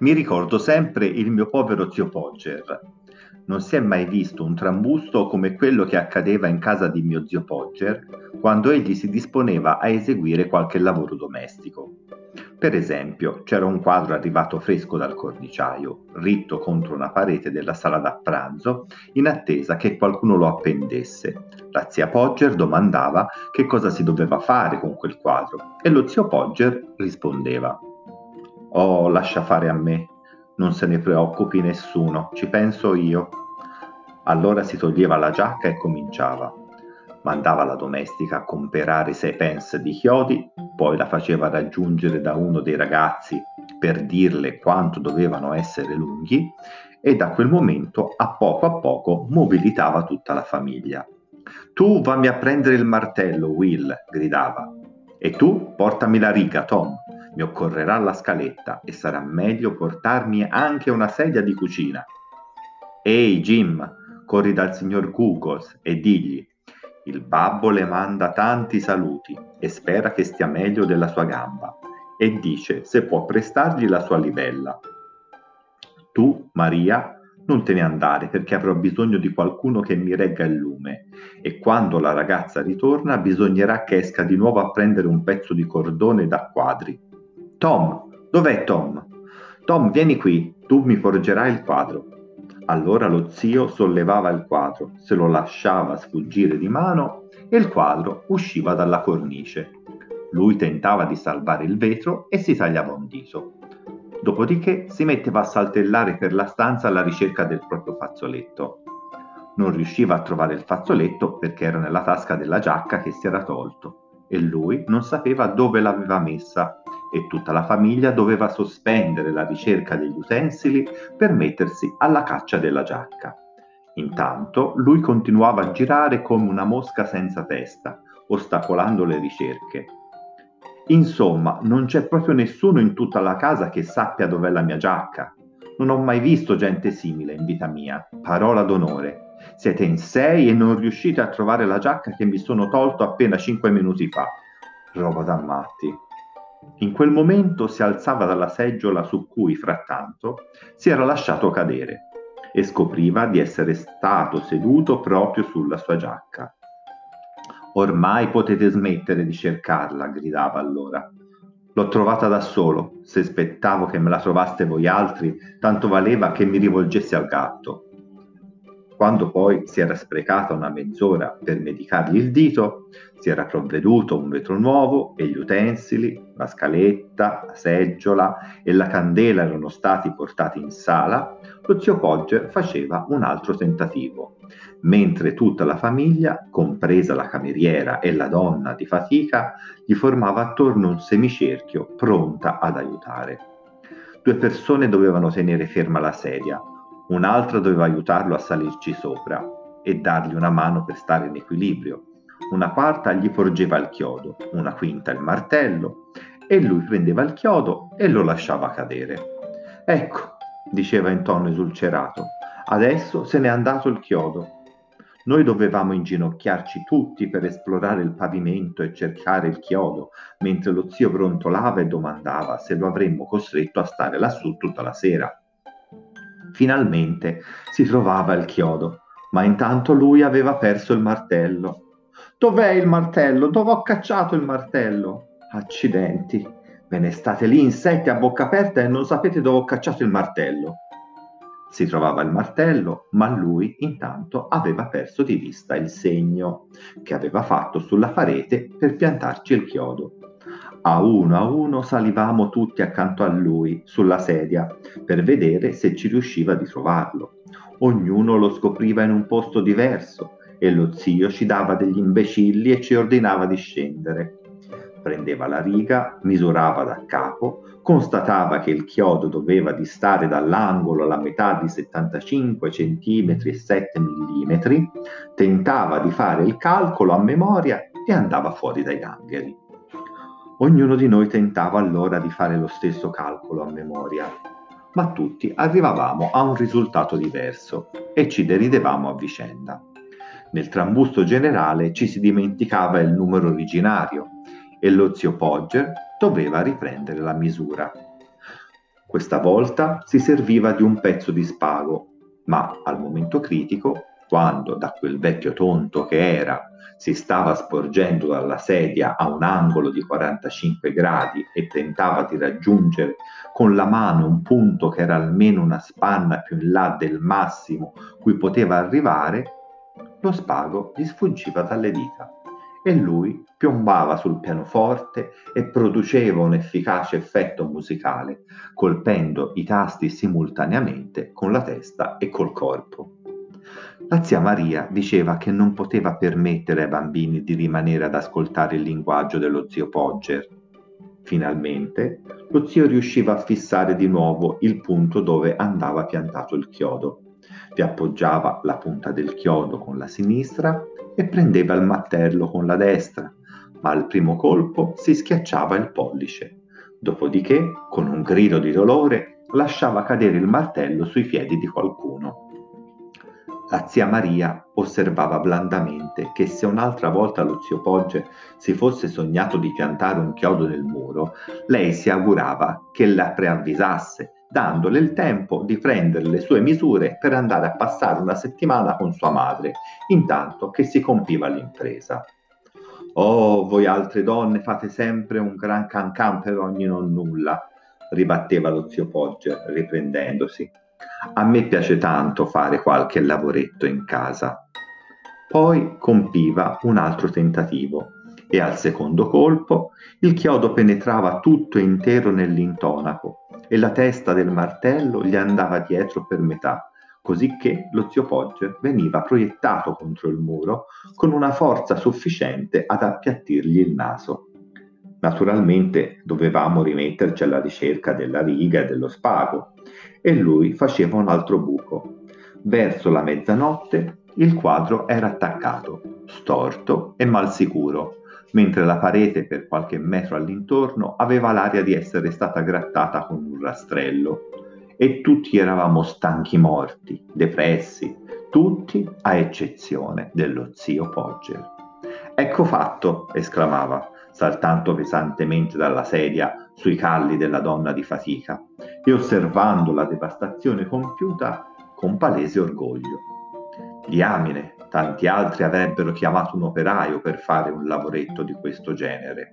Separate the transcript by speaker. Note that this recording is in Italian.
Speaker 1: Mi ricordo sempre il mio povero zio Pogger. Non si è mai visto un trambusto come quello che accadeva in casa di mio zio Pogger quando egli si disponeva a eseguire qualche lavoro domestico. Per esempio, c'era un quadro arrivato fresco dal corniciaio, ritto contro una parete della sala da pranzo, in attesa che qualcuno lo appendesse. La zia Pogger domandava che cosa si doveva fare con quel quadro e lo zio Pogger rispondeva: Oh, lascia fare a me, non se ne preoccupi nessuno, ci penso io. Allora si toglieva la giacca e cominciava mandava la domestica a comperare sei pence di chiodi, poi la faceva raggiungere da uno dei ragazzi per dirle quanto dovevano essere lunghi e da quel momento a poco a poco mobilitava tutta la famiglia. Tu vammi a prendere il martello, Will, gridava. E tu portami la riga, Tom. Mi occorrerà la scaletta e sarà meglio portarmi anche una sedia di cucina. Ehi, Jim, corri dal signor Googles e digli il babbo le manda tanti saluti e spera che stia meglio della sua gamba e dice se può prestargli la sua livella. Tu, Maria, non te ne andare perché avrò bisogno di qualcuno che mi regga il lume e quando la ragazza ritorna bisognerà che esca di nuovo a prendere un pezzo di cordone da quadri. Tom, dov'è Tom? Tom, vieni qui, tu mi porgerai il quadro. Allora lo zio sollevava il quadro, se lo lasciava sfuggire di mano e il quadro usciva dalla cornice. Lui tentava di salvare il vetro e si tagliava un dito. Dopodiché si metteva a saltellare per la stanza alla ricerca del proprio fazzoletto. Non riusciva a trovare il fazzoletto perché era nella tasca della giacca che si era tolto e lui non sapeva dove l'aveva messa e tutta la famiglia doveva sospendere la ricerca degli utensili per mettersi alla caccia della giacca. Intanto lui continuava a girare come una mosca senza testa, ostacolando le ricerche. Insomma, non c'è proprio nessuno in tutta la casa che sappia dov'è la mia giacca. Non ho mai visto gente simile in vita mia, parola d'onore. Siete in sei e non riuscite a trovare la giacca che mi sono tolto appena cinque minuti fa. Roba da matti. In quel momento si alzava dalla seggiola su cui, frattanto, si era lasciato cadere e scopriva di essere stato seduto proprio sulla sua giacca. Ormai potete smettere di cercarla, gridava allora. L'ho trovata da solo, se aspettavo che me la trovaste voi altri, tanto valeva che mi rivolgessi al gatto. Quando poi si era sprecata una mezz'ora per medicargli il dito, si era provveduto un vetro nuovo e gli utensili, la scaletta, la seggiola e la candela erano stati portati in sala, lo zio Pogger faceva un altro tentativo, mentre tutta la famiglia, compresa la cameriera e la donna di fatica, gli formava attorno un semicerchio pronta ad aiutare. Due persone dovevano tenere ferma la sedia, un'altra doveva aiutarlo a salirci sopra e dargli una mano per stare in equilibrio, una quarta gli porgeva il chiodo, una quinta il martello, e lui prendeva il chiodo e lo lasciava cadere. Ecco, diceva in tono esulcerato, adesso se n'è andato il chiodo. Noi dovevamo inginocchiarci tutti per esplorare il pavimento e cercare il chiodo, mentre lo zio brontolava e domandava se lo avremmo costretto a stare lassù tutta la sera. Finalmente si trovava il chiodo, ma intanto lui aveva perso il martello. Dov'è il martello? Dove ho cacciato il martello? Accidenti, ve ne state lì insetti a bocca aperta e non sapete dove ho cacciato il martello. Si trovava il martello, ma lui intanto aveva perso di vista il segno che aveva fatto sulla parete per piantarci il chiodo. A uno a uno salivamo tutti accanto a lui, sulla sedia, per vedere se ci riusciva di trovarlo. Ognuno lo scopriva in un posto diverso e lo zio ci dava degli imbecilli e ci ordinava di scendere. Prendeva la riga, misurava da capo, constatava che il chiodo doveva distare dall'angolo la metà di 75 cm e 7 mm, tentava di fare il calcolo a memoria e andava fuori dai gangheri. Ognuno di noi tentava allora di fare lo stesso calcolo a memoria, ma tutti arrivavamo a un risultato diverso e ci deridevamo a vicenda. Nel trambusto generale ci si dimenticava il numero originario e lo zio Pogger doveva riprendere la misura. Questa volta si serviva di un pezzo di spago, ma al momento critico, quando da quel vecchio tonto che era si stava sporgendo dalla sedia a un angolo di 45 gradi e tentava di raggiungere con la mano un punto che era almeno una spanna più in là del massimo cui poteva arrivare, lo spago gli sfuggiva dalle dita e lui piombava sul pianoforte e produceva un efficace effetto musicale, colpendo i tasti simultaneamente con la testa e col corpo. La zia Maria diceva che non poteva permettere ai bambini di rimanere ad ascoltare il linguaggio dello zio Pogger. Finalmente lo zio riusciva a fissare di nuovo il punto dove andava piantato il chiodo. Vi appoggiava la punta del chiodo con la sinistra e prendeva il mattello con la destra, ma al primo colpo si schiacciava il pollice. Dopodiché, con un grido di dolore, lasciava cadere il martello sui piedi di qualcuno. La zia Maria osservava blandamente che se un'altra volta lo zio Pogge si fosse sognato di piantare un chiodo nel muro, lei si augurava che la preavvisasse, dandole il tempo di prendere le sue misure per andare a passare una settimana con sua madre, intanto che si compiva l'impresa. Oh, voi altre donne fate sempre un gran cancan per ogni non nulla, ribatteva lo zio Pogge, riprendendosi. A me piace tanto fare qualche lavoretto in casa. Poi compiva un altro tentativo e al secondo colpo il chiodo penetrava tutto intero nell'intonaco e la testa del martello gli andava dietro per metà, cosicché lo zio Pogger veniva proiettato contro il muro con una forza sufficiente ad appiattirgli il naso. Naturalmente dovevamo rimetterci alla ricerca della riga e dello spago, e lui faceva un altro buco. Verso la mezzanotte il quadro era attaccato, storto e mal sicuro, mentre la parete per qualche metro all'intorno aveva l'aria di essere stata grattata con un rastrello. E tutti eravamo stanchi morti, depressi, tutti a eccezione dello zio Pogger. Ecco fatto, esclamava, saltando pesantemente dalla sedia sui calli della donna di fatica e osservando la devastazione compiuta con palese orgoglio. Diamine, tanti altri avrebbero chiamato un operaio per fare un lavoretto di questo genere.